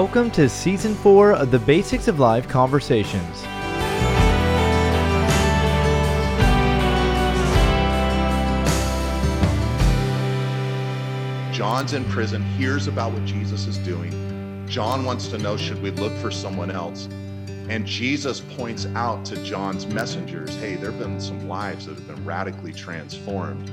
Welcome to Season 4 of the Basics of Life Conversations. John's in prison, hears about what Jesus is doing. John wants to know should we look for someone else? And Jesus points out to John's messengers hey, there have been some lives that have been radically transformed.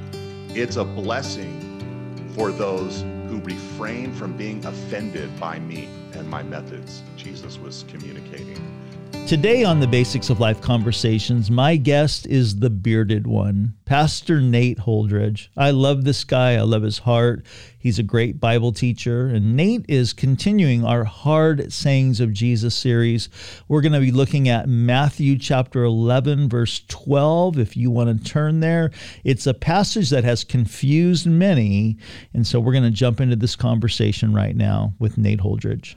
It's a blessing for those who refrain from being offended by me and my methods, Jesus was communicating. Today on the Basics of Life Conversations, my guest is the bearded one, Pastor Nate Holdridge. I love this guy. I love his heart. He's a great Bible teacher. And Nate is continuing our Hard Sayings of Jesus series. We're going to be looking at Matthew chapter 11, verse 12. If you want to turn there, it's a passage that has confused many. And so we're going to jump into this conversation right now with Nate Holdridge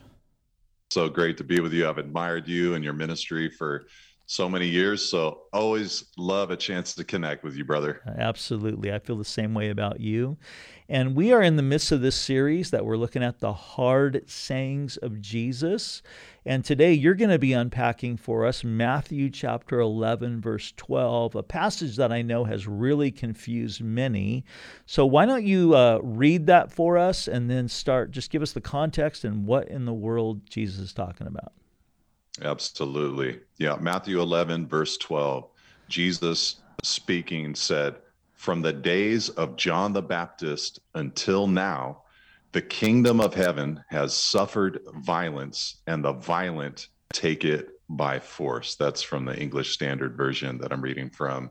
so great to be with you. I've admired you and your ministry for so many years. So always love a chance to connect with you, brother. Absolutely. I feel the same way about you. And we are in the midst of this series that we're looking at the hard sayings of Jesus. And today you're going to be unpacking for us Matthew chapter 11, verse 12, a passage that I know has really confused many. So why don't you uh, read that for us and then start, just give us the context and what in the world Jesus is talking about. Absolutely. Yeah. Matthew 11, verse 12, Jesus speaking said, From the days of John the Baptist until now, the kingdom of heaven has suffered violence, and the violent take it by force. That's from the English Standard Version that I'm reading from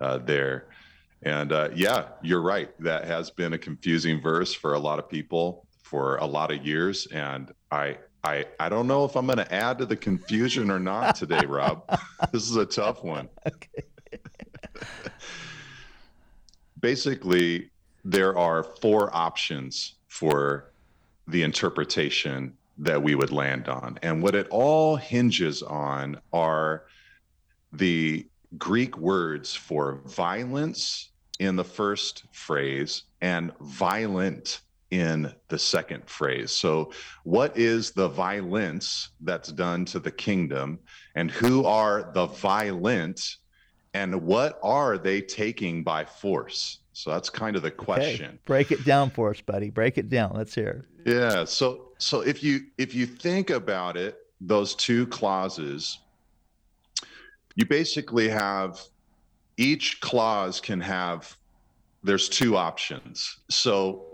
uh, there. And uh, yeah, you're right. That has been a confusing verse for a lot of people for a lot of years. And I, I, I don't know if I'm going to add to the confusion or not today, Rob. this is a tough one. Basically, there are four options for the interpretation that we would land on. And what it all hinges on are the Greek words for violence in the first phrase and violent in the second phrase. So, what is the violence that's done to the kingdom, and who are the violent, and what are they taking by force? So that's kind of the question. Okay. Break it down for us, buddy. Break it down. Let's hear. Yeah. So so if you if you think about it, those two clauses, you basically have each clause can have there's two options. So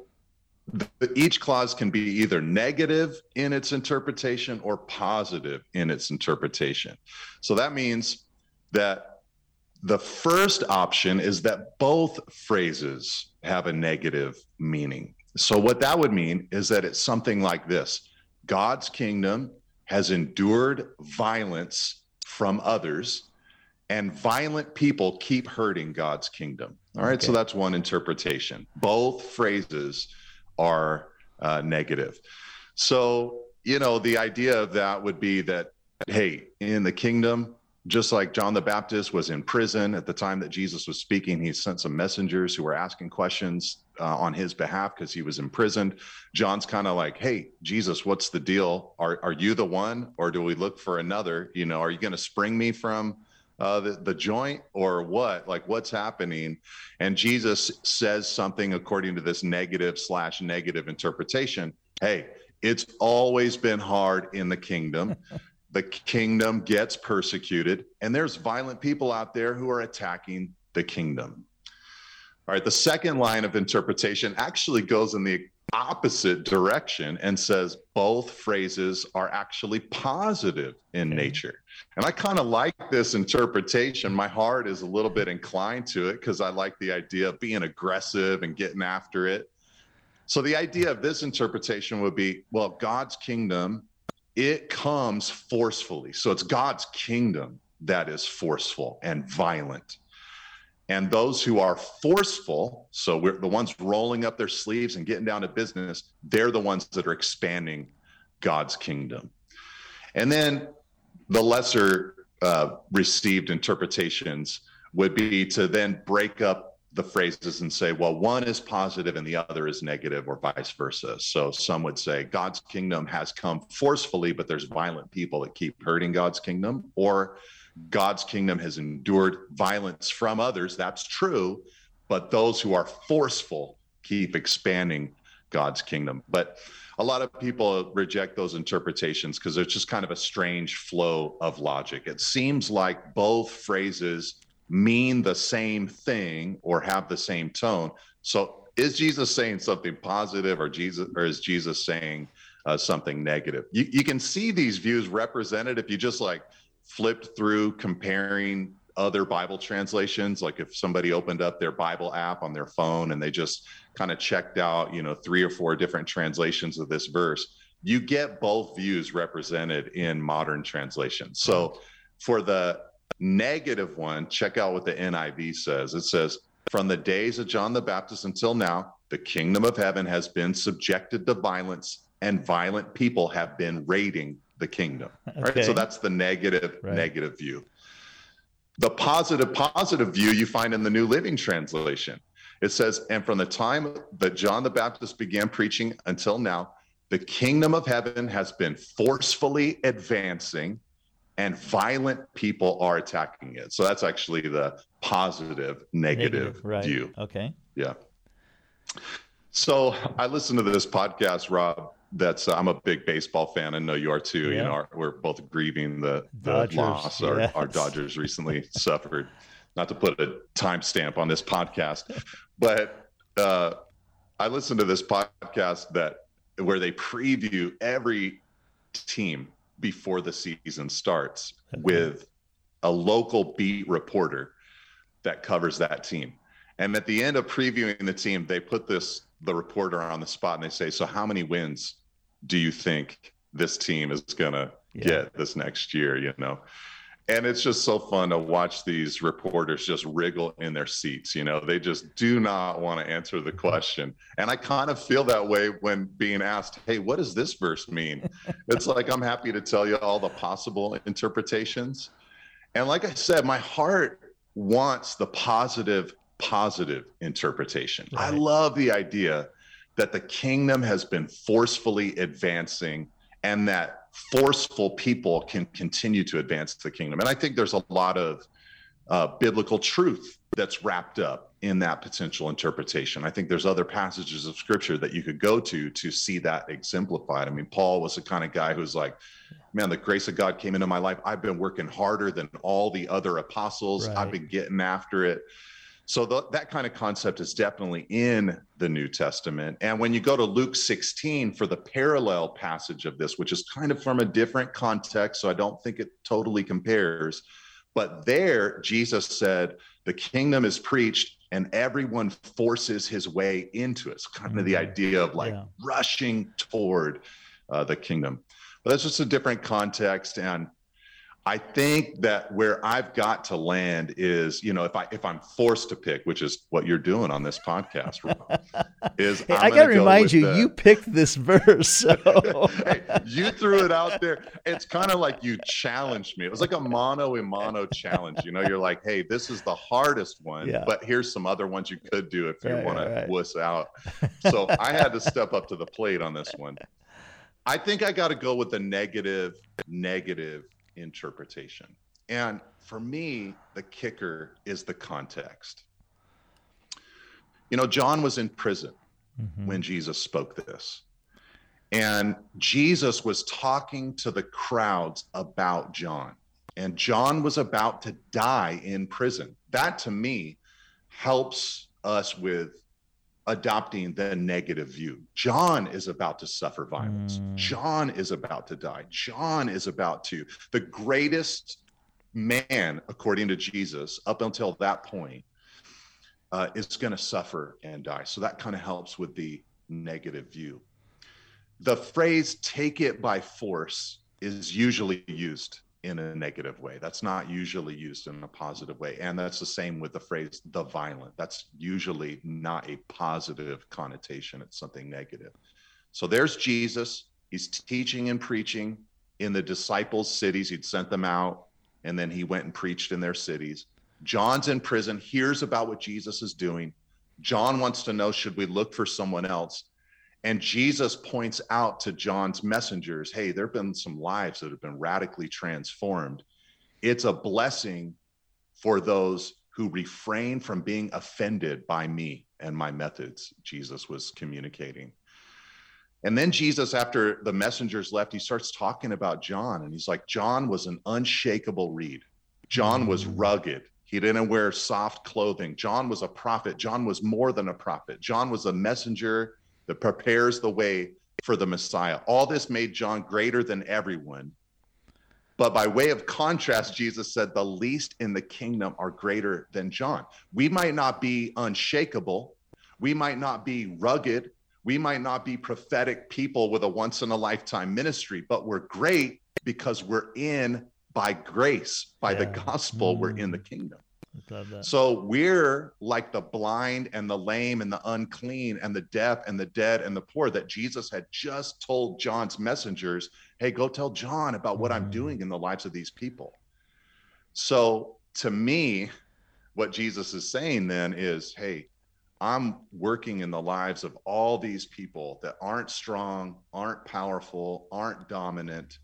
the, each clause can be either negative in its interpretation or positive in its interpretation. So that means that the first option is that both phrases have a negative meaning. So, what that would mean is that it's something like this God's kingdom has endured violence from others, and violent people keep hurting God's kingdom. All right, okay. so that's one interpretation. Both phrases are uh, negative. So, you know, the idea of that would be that, hey, in the kingdom, just like John the Baptist was in prison at the time that Jesus was speaking, he sent some messengers who were asking questions uh, on his behalf because he was imprisoned. John's kind of like, "Hey, Jesus, what's the deal? Are are you the one, or do we look for another? You know, are you going to spring me from uh, the the joint, or what? Like, what's happening?" And Jesus says something according to this negative slash negative interpretation. Hey, it's always been hard in the kingdom. The kingdom gets persecuted, and there's violent people out there who are attacking the kingdom. All right, the second line of interpretation actually goes in the opposite direction and says both phrases are actually positive in nature. And I kind of like this interpretation. My heart is a little bit inclined to it because I like the idea of being aggressive and getting after it. So the idea of this interpretation would be well, God's kingdom it comes forcefully. So it's God's kingdom that is forceful and violent. And those who are forceful, so we're the ones rolling up their sleeves and getting down to business, they're the ones that are expanding God's kingdom. And then the lesser uh, received interpretations would be to then break up the phrases and say, well, one is positive and the other is negative, or vice versa. So some would say God's kingdom has come forcefully, but there's violent people that keep hurting God's kingdom, or God's kingdom has endured violence from others. That's true, but those who are forceful keep expanding God's kingdom. But a lot of people reject those interpretations because there's just kind of a strange flow of logic. It seems like both phrases mean the same thing or have the same tone. So is Jesus saying something positive or Jesus or is Jesus saying uh, something negative? You, you can see these views represented if you just like flipped through comparing other Bible translations. Like if somebody opened up their Bible app on their phone and they just kind of checked out, you know, three or four different translations of this verse, you get both views represented in modern translations. So for the negative one, check out what the NIV says. It says, From the days of John the Baptist until now, the kingdom of heaven has been subjected to violence, and violent people have been raiding the kingdom. Okay. Right. So that's the negative, right. negative view. The positive, positive view you find in the New Living Translation. It says, And from the time that John the Baptist began preaching until now, the kingdom of heaven has been forcefully advancing and violent people are attacking it. So that's actually the positive, negative, negative right. view. Okay. Yeah. So I listened to this podcast, Rob. That's uh, I'm a big baseball fan. I know you are too. Yeah. You know, our, we're both grieving the, the loss our, yes. our Dodgers recently suffered. Not to put a timestamp on this podcast, but uh, I listened to this podcast that where they preview every team before the season starts with a local beat reporter that covers that team. And at the end of previewing the team, they put this the reporter on the spot and they say, "So how many wins do you think this team is going to yeah. get this next year, you know?" And it's just so fun to watch these reporters just wriggle in their seats you know? They just do not want to answer the question. And i kind of feel that way when being asked hey what does this verse mean? It's like i'm happy to tell you all the possible interpretations. And like i said my heart wants the positive positive interpretation. Right. i love the idea that the kingdom has been forcefully advancing and that forceful people can continue to advance the kingdom. And I think there's a lot of uh, biblical truth that's wrapped up in that potential interpretation. I think there's other passages of scripture that you could go to to see that exemplified. I mean, Paul was the kind of guy who's like, man, the grace of God came into my life. I've been working harder than all the other apostles, right. I've been getting after it. So the, that kind of concept is definitely in the New Testament. And when you go to Luke 16 for the parallel passage of this, which is kind of from a different context, so I don't think it totally compares. But there, Jesus said, the kingdom is preached and everyone forces his way into it. It's kind of the mm-hmm. idea of like yeah. rushing toward uh, the kingdom. But that's just a different context. And I think that where I've got to land is, you know, if I if I'm forced to pick, which is what you're doing on this podcast, is hey, I got to remind you, the, you picked this verse. So. hey, you threw it out there. It's kind of like you challenged me. It was like a mono a mono challenge. You know, you're like, hey, this is the hardest one, yeah. but here's some other ones you could do if you right, want right. to wuss out. So I had to step up to the plate on this one. I think I got to go with the negative, negative interpretation. And for me, the kicker is the context. You know, John was in prison mm-hmm. when Jesus spoke this. And Jesus was talking to the crowds about John. And John was about to die in prison. That to me helps us with adopting the negative view. John is about to suffer violence. Mm. John is about to die. John is about to, the greatest man, according to Jesus, up until that point, uh, is going to suffer and die. So that kind of helps with the negative view. The phrase take it by force is usually used in a negative way. That's not usually used in a positive way. And that's the same with the phrase the violent. That's usually not a positive connotation, it's something negative. So there's Jesus. He's teaching and preaching in the disciples' cities. He'd sent them out, and then he went and preached in their cities. John's in prison, hears about what Jesus is doing. John wants to know should we look for someone else? And Jesus points out to John's messengers hey, there have been some lives that have been radically transformed. It's a blessing for those who refrain from being offended by me and my methods, Jesus was communicating. And then Jesus, after the messengers left, he starts talking about John. And he's like, John was an unshakable reed. John was rugged. He didn't wear soft clothing. John was a prophet. John was more than a prophet. John was a messenger that prepares the way for the Messiah. All this made John greater than everyone. But by way of contrast, Jesus said, the least in the kingdom are greater than John. We might not be unshakable. We might not be rugged we might not be prophetic people with a once in a lifetime ministry, but we're great because we're in by grace, by yeah. the gospel, mm. we're in the So we're like the blind and the lame and the unclean and the deaf and the dead and the poor that Jesus had just told John's messengers, hey, go tell John about what. I'm doing in the lives of these people. So to me, what Jesus is saying then is, hey, I'm working in the lives of all these people that aren't strong, aren't powerful, aren't dominant.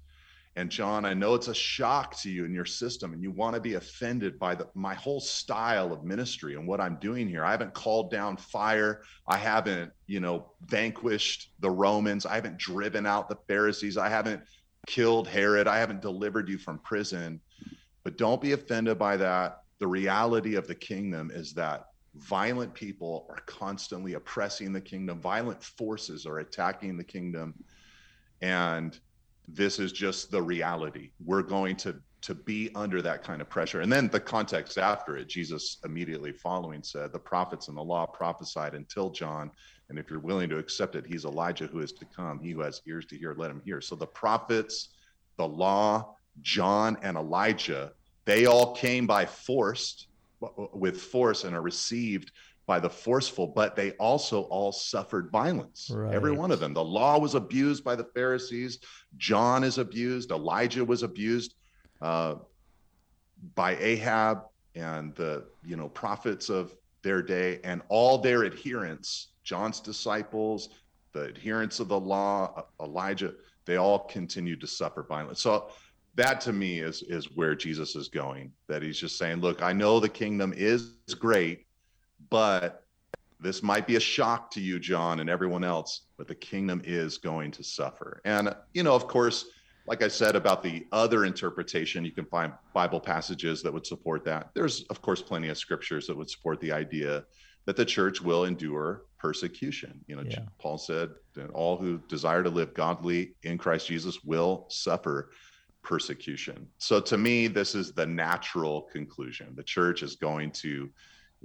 And John, I know it's a shock to you in your system, and you want to be offended by the, my whole style of ministry and what I'm doing here. I haven't called down fire. I haven't, you know, vanquished the Romans. I haven't driven out the Pharisees. I haven't killed Herod. I haven't delivered you from prison. But don't be offended by that. The reality of the kingdom is that violent people are constantly oppressing the kingdom violent forces are attacking the kingdom and this is just the reality. We're going to to be under that kind of pressure. And then the context after it jesus immediately following said the prophets and the law prophesied until john and if you're willing to accept it he's elijah who is to come. He who has ears to hear let him hear. So the prophets the law john and elijah they all came by force with force and are received by the forceful, but they also all suffered violence. Right. Every one of them. The law was abused by the Pharisees. John is abused. Elijah was abused uh, by Ahab and the you know prophets of their day, and all their adherents, John's disciples, the adherents of the law, Elijah, they all continued to suffer violence. So that to me is is where Jesus is going. That he's just saying, look, I know the kingdom is great, but this might be a shock to you, John, and everyone else, but the kingdom is going to suffer. And you know, of course, like I said about the other interpretation, you can find Bible passages that would support that. There's, of course, plenty of scriptures that would support the idea that the church will endure persecution. You know, yeah. Paul said that all who desire to live godly in Christ Jesus will suffer persecution. So to me, this is the natural conclusion. The church is going to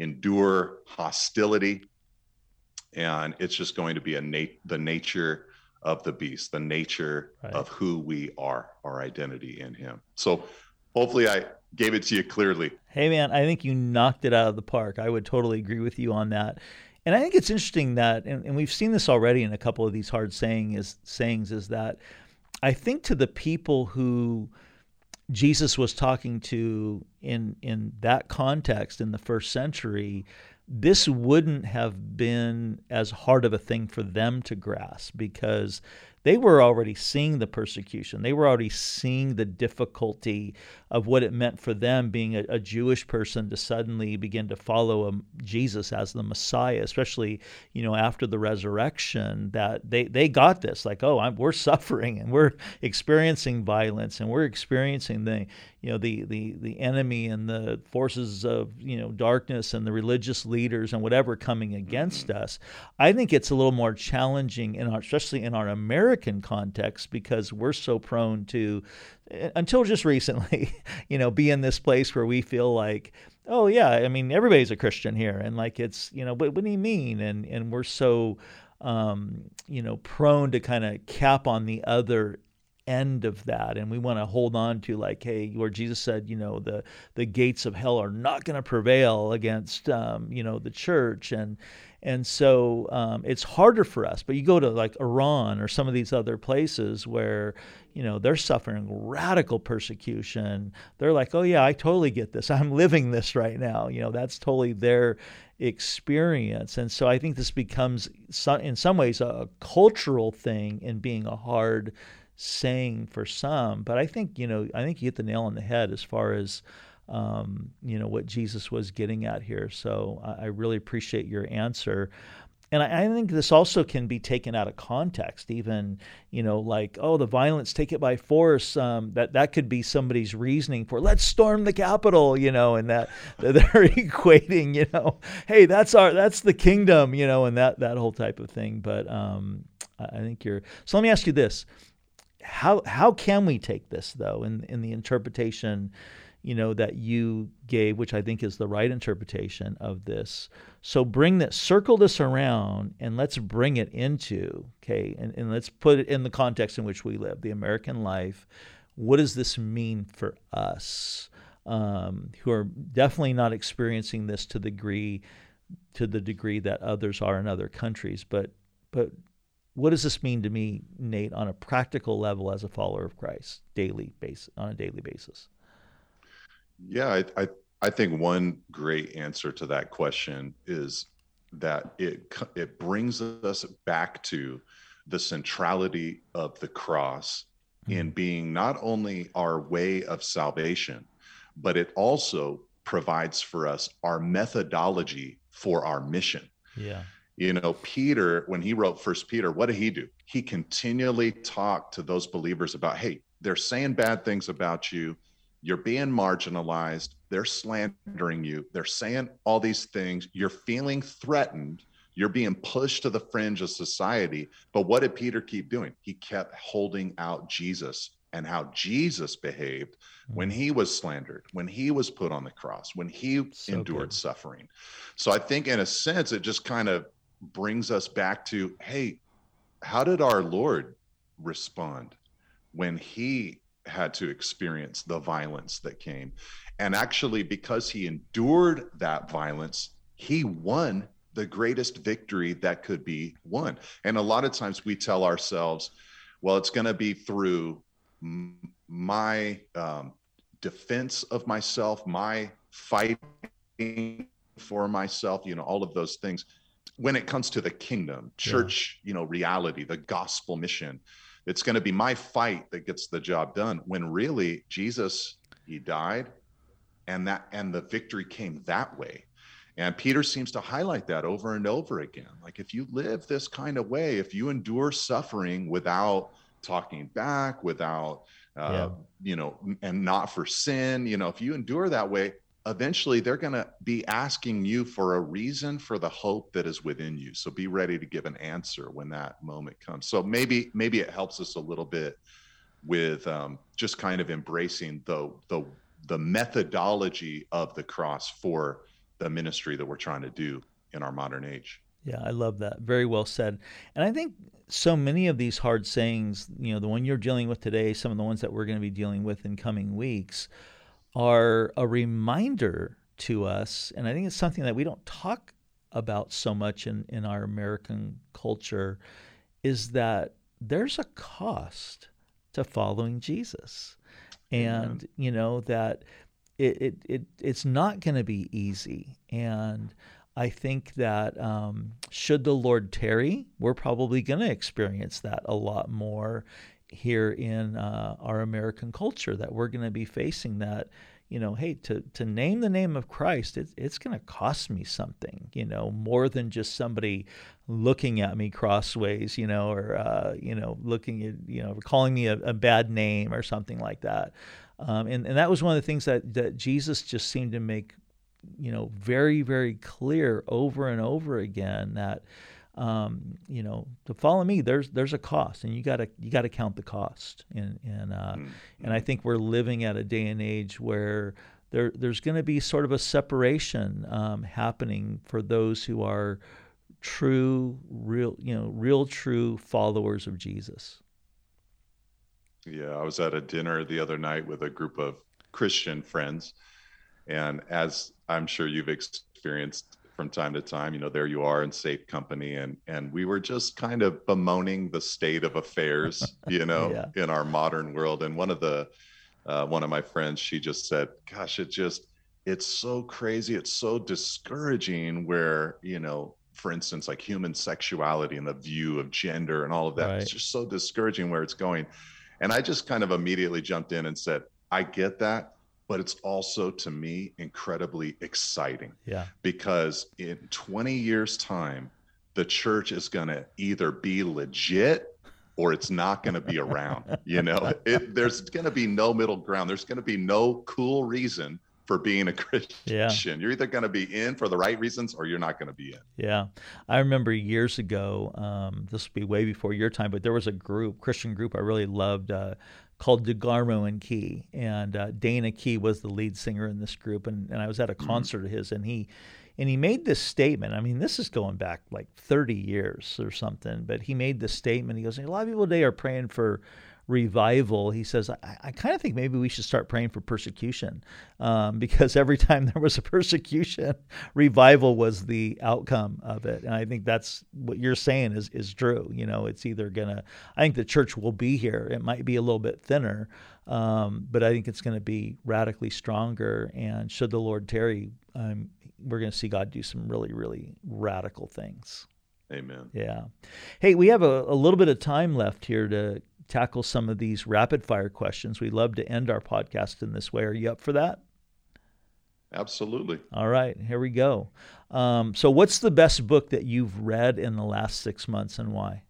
endure hostility, and it's just going to be a nat- the nature of the beast, the nature right. of who we are, our identity in Him. So hopefully, I gave it to you clearly. Hey, man, I think you knocked it out of the park. I would totally agree with you on that. And I think it's interesting that, and, and we've seen this already in a couple of these hard saying is sayings, is that I think to the people who Jesus was talking to in in that context in the first century, this wouldn't have been as hard of a thing for them to grasp because they were already seeing the persecution. They were already seeing the difficulty of what it meant for them being a, a Jewish person to suddenly begin to follow a, um, Jesus as the Messiah, especially you know after the resurrection. That they they got this like, oh, I'm, we're suffering and we're experiencing violence and we're experiencing the you know the the the enemy and the forces of you know darkness and the religious leaders and whatever coming against mm-hmm. us. I think it's a little more challenging in our, especially in our American context because we're so prone to until just recently, you know, be in this place where we feel like, oh yeah, I mean everybody's a Christian here, and like it's you know, what do you mean? And and we're so um, you know prone to kind of cap on the other end of that. And we want to hold on to like hey where jesus said you know the the gates of hell are not going to prevail against um, you know the church. And and so um, it's harder for us. But you go to like iran or some of these other places where you know they're suffering radical persecution. They're like oh yeah i totally get this. I'm living this right now. You know that's totally their experience. And so i think this becomes in some ways a cultural thing in being a hard saying for some. But I think you know, I think you hit the nail on the head as far as um, you know what Jesus was getting at here. So I, I really appreciate your answer. And I, think this also can be taken out of context, even you know, like oh, the violence, take it by force. Um, that that could be somebody's reasoning for let's storm the Capitol, you know, and that they're equating, you know, hey, that's our that's the kingdom, you know, and that that whole type of thing. But um, I think you're. So let me ask you this: how how can we take this though in in the interpretation you know that you gave which i think is the right interpretation of this? So bring that circle this around and let's bring it into okay and, and let's put it in the context in which we live the american life. What does this mean for us um, who are definitely not experiencing this to the degree to the degree that others are in other countries but but what does this mean to me, Nate, on a practical level as a follower of Christ, daily base on a daily basis? Yeah, I, I, I think one great answer to that question is that it it brings us back to the centrality of the cross mm-hmm. in being not only our way of salvation, but it also provides for us our methodology for our mission. Yeah you know peter when he wrote first peter what did he do? He continually talked to those believers about hey they're saying bad things about you. You're being marginalized. They're slandering you. They're saying all these things. You're feeling threatened. You're being pushed to the fringe of society. But what did peter keep doing? He kept holding out jesus and how jesus behaved when mm. he was slandered when he was put on the cross when he so endured good. suffering. So i think in a sense it just kind of brings us back to hey, how did our Lord respond when he had to experience the violence that came? And actually, because he endured that violence, he won the greatest victory that could be won. And a lot of times we tell ourselves, well, it's going to be through my um, defense of myself, my fighting for myself, you know, all of those things when it comes to the kingdom, church, yeah. you know, reality, the gospel mission, it's going to be my fight that gets the job done. When really Jesus, he died, and that and the victory came that way. And Peter seems to highlight that over and over again. Like if you live this kind of way, if you endure suffering without talking back, without uh, yeah. you know, and not for sin, you know, if you endure that way, eventually they're going to be asking you for a reason for the hope that is within you. So be ready to give an answer when that moment comes. So maybe maybe it helps us a little bit with um, just kind of embracing the the the methodology of the cross for the ministry that we're trying to do in our modern age. Yeah i love that. Very well said. And i think so many of these hard sayings you know the one you're dealing with today some of the ones that we're going to be dealing with in coming weeks are a reminder to us, and I think it's something that we don't talk about so much in, in our American culture, is that there's a cost to following Jesus. And, you know, that it, it, it it's not going to be easy. And I think that um, should the Lord tarry, we're probably going to experience that a lot more here in uh, our American culture that we're going to be facing that you know hey to to name the name of Christ it, it's going to cost me something you know more than just somebody looking at me crossways you know or uh, you know looking at you know calling me a, a bad name or something like that. Um, and and that was one of the things that that Jesus just seemed to make you know very very clear over and over again that um, you know, to follow me, there's there's a cost, and you gotta you gotta count the cost. And and uh, mm-hmm. and I think we're living at a day and age where there there's going to be sort of a separation um, happening for those who are true, real you know, real true followers of Jesus. Yeah, I was at a dinner the other night with a group of Christian friends. And as I'm sure you've experienced from time to time, you know, there you are in safe company. And and we were just kind of bemoaning the state of affairs, you know, yeah. in our modern world. And one of the uh, one of my friends, she just said, gosh, it just it's so crazy. It's so discouraging where, you know, for instance, like human sexuality and the view of gender and all of that. Right. It's just so discouraging where it's going. And I just kind of immediately jumped in and said, I get that, but it's also to me incredibly exciting. Yeah. Because in 20 years' time, the church is going to either be legit or it's not going to be around. you know, it, there's going to be no middle ground. There's going to be no cool reason for being a Christian. Yeah. You're either going to be in for the right reasons or you're not going to be in. Yeah. I remember years ago, um, this would be way before your time, but there was a group, Christian group I really loved uh, called DeGarmo and Key. And uh, Dana Key was the lead singer in this group. And, and I was at a mm-hmm. concert mm-hmm. of his and he, and he made this statement. I mean, this is going back like 30 years or something, but he made this statement. He goes, A lot of people today are praying for revival, he says, I, I kind of think maybe we should start praying for persecution um, because every time there was a persecution, revival was the outcome of it. And I think that's what you're saying is, is true. You know, it's either going to, I think the church will be here. It might be a little bit thinner, um, but I think it's going to be radically stronger. And should the Lord tarry, um, we're going to see God do some really, really radical things. Amen. Yeah. Hey, we have a, a little bit of time left here to tackle some of these rapid fire questions. We love to end our podcast in this way. Are you up for that? Absolutely. All right, here we go. Um, so, what's the best book that you've read in the last six months and why?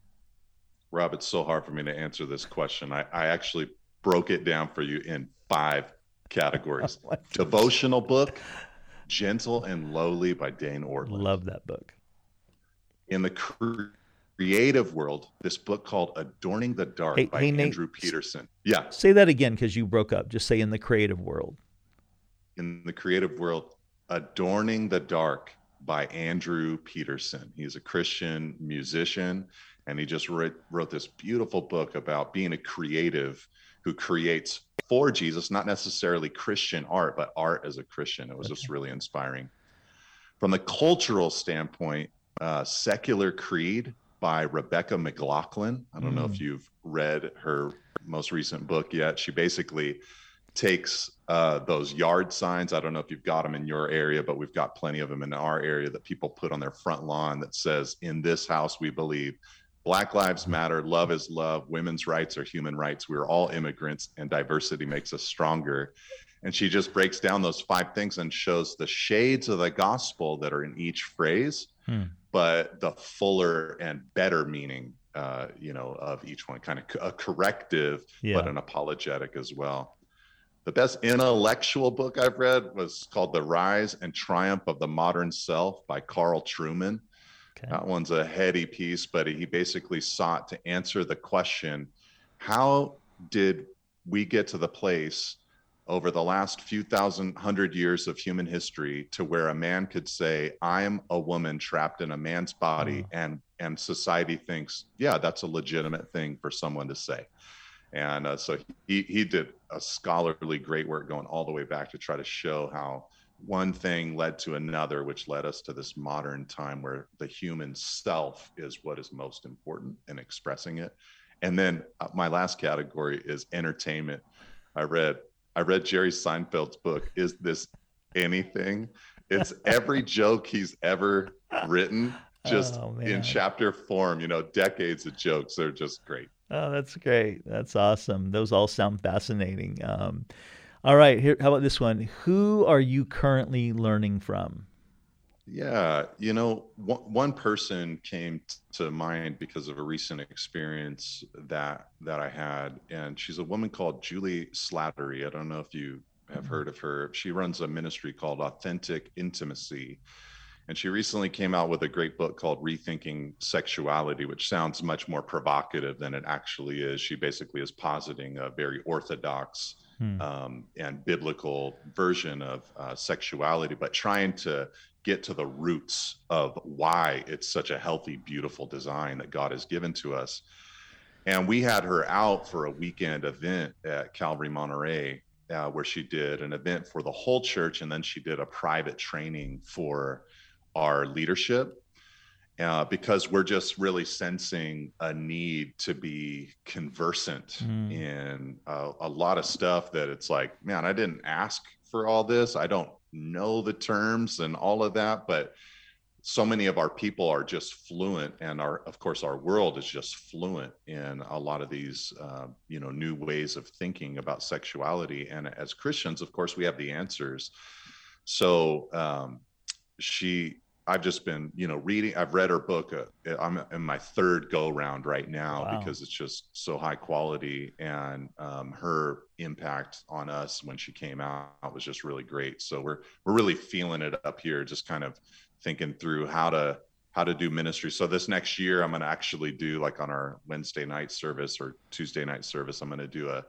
Rob, it's so hard for me to answer this question. I, I actually broke it down for you in five categories devotional book, Gentle and Lowly by Dane Ortlund. Love that book. In the creative world, this book called Adorning the Dark hey, by hey, Andrew Nate, Peterson. Yeah. Say that again because you broke up. Just say in the creative world. In the creative world, Adorning the Dark by Andrew Peterson. He's a Christian musician, and he just wrote, wrote this beautiful book about being a creative who creates for Jesus, not necessarily Christian art, but art as a Christian. It was okay. just really inspiring. From the cultural standpoint, uh, Secular Creed by Rebecca McLaughlin. I don't mm. know if mm. you've read her most recent book yet. She basically takes uh, those yard signs. I don't know if you've got them in your area, but we've got plenty of them in our area that people put on their front lawn that says, In this house, we believe Black Lives Matter, love is love, women's rights are human rights. We're all immigrants, and diversity makes us stronger. And she just breaks down those five things and shows the shades of the gospel that are in each phrase. Hmm but the fuller and better meaning, uh, you know, of each one, kind of a corrective, yeah. but an apologetic as well. The best intellectual book I've read was called The Rise and Triumph of the Modern Self by Carl Trueman. Okay. That one's a heady piece, but he basically sought to answer the question how did we get to the place over the last few thousand hundred years of human history to where a man could say i'm a woman trapped in a man's body mm. and and society thinks yeah that's a legitimate thing for someone to say. And uh, so he he did a scholarly great work going all the way back to try to show how one thing led to another which led us to this modern time where the human self is what is most important in expressing it. And then uh, my last category is entertainment. I read I read Jerry Seinfeld's book. Is this anything? It's every joke he's ever written, just oh, in chapter form. You know, decades of jokes. They're just great. Oh, that's great. That's awesome. Those all sound fascinating. Um, all right, here. How about this one? Who are you currently learning from? Yeah, you know, one, one person came to mind because of a recent experience that that I had, and she's a woman called Julie Slattery. I don't know if you have mm-hmm. heard of her. She runs a ministry called Authentic Intimacy, and she recently came out with a great book called Rethinking Sexuality, which sounds much more provocative than it actually is. She basically is positing a very orthodox hmm. um, and biblical version of uh, sexuality, but trying to get to the roots of why it's such a healthy, beautiful design that God has given to us. And we had her out for a weekend event at Calvary Monterey, uh, where she did an event for the whole church, and then she did a private training for our leadership. Uh, because we're just really sensing a need to be conversant mm. in uh, a lot of stuff that it's like, man, I didn't ask for all this. I don't know the terms and all of that, but so many of our people are just fluent and our of course our world is just fluent in a lot of these uh, you know new ways of thinking about sexuality and as christians of course we have the answers so um, she i've just been you know reading i've read her book uh, i'm in my third go round right now wow. because it's just so high quality and um, her impact on us when she came out was just really great so we're we're really feeling it up here just kind of thinking through how to how to do ministry. So this next year, I'm going to actually do like on our Wednesday night service or Tuesday night service, I'm going to do a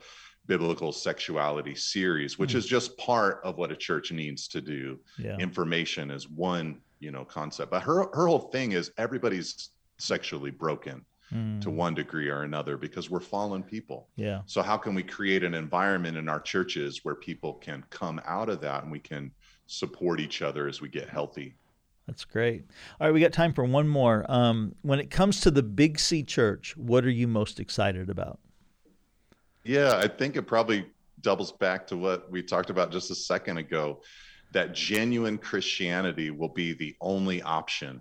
biblical sexuality series, which mm. is just part of what a church needs to do. Yeah. Information is one, you know, concept, but her her whole thing is everybody's sexually broken mm. to one degree or another because we're fallen people. Yeah. So how can we create an environment in our churches where people can come out of that and we can support each other as we get healthy? That's great. All right, we got time for one more. Um, when it comes to the Big C Church, what are you most excited about? Yeah, I think it probably doubles back to what we talked about just a second ago that genuine Christianity will be the only option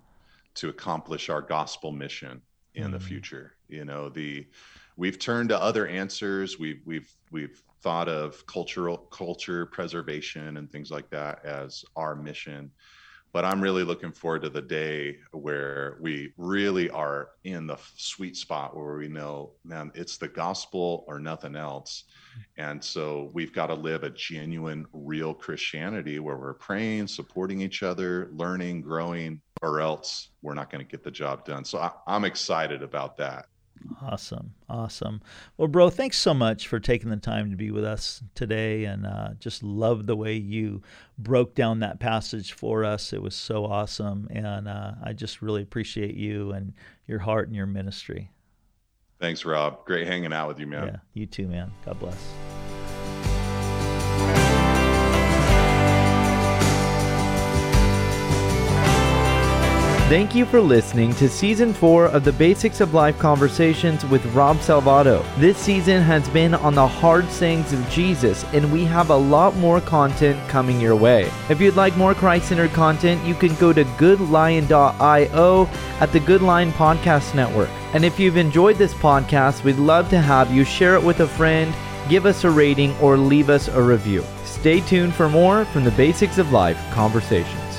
to accomplish our gospel mission in mm-hmm. the future. You know, the we've turned to other answers. We've we've we've thought of cultural culture preservation and things like that as our mission but I'm really looking forward to the day where we really are in the sweet spot where we know, man, it's the gospel or nothing else. And so we've got to live a genuine, real Christianity where we're praying, supporting each other, learning, growing, or else we're not going to get the job done. So I, am excited about that. Awesome. Awesome. Well, bro, thanks so much for taking the time to be with us today. And uh, just love the way you broke down that passage for us. It was so awesome. And uh, I just really appreciate you and your heart and your ministry. Thanks, Rob. Great hanging out with you, man. Yeah, you too, man. God bless. Thank you for listening to season four of the Basics of Life Conversations with Rob Salvato. This season has been on the hard sayings of Jesus, and we have a lot more content coming your way. If you'd like more Christ centered content, you can go to goodlion.io at the Good Lion Podcast Network. And if you've enjoyed this podcast, we'd love to have you share it with a friend, give us a rating, or leave us a review. Stay tuned for more from the Basics of Life Conversations.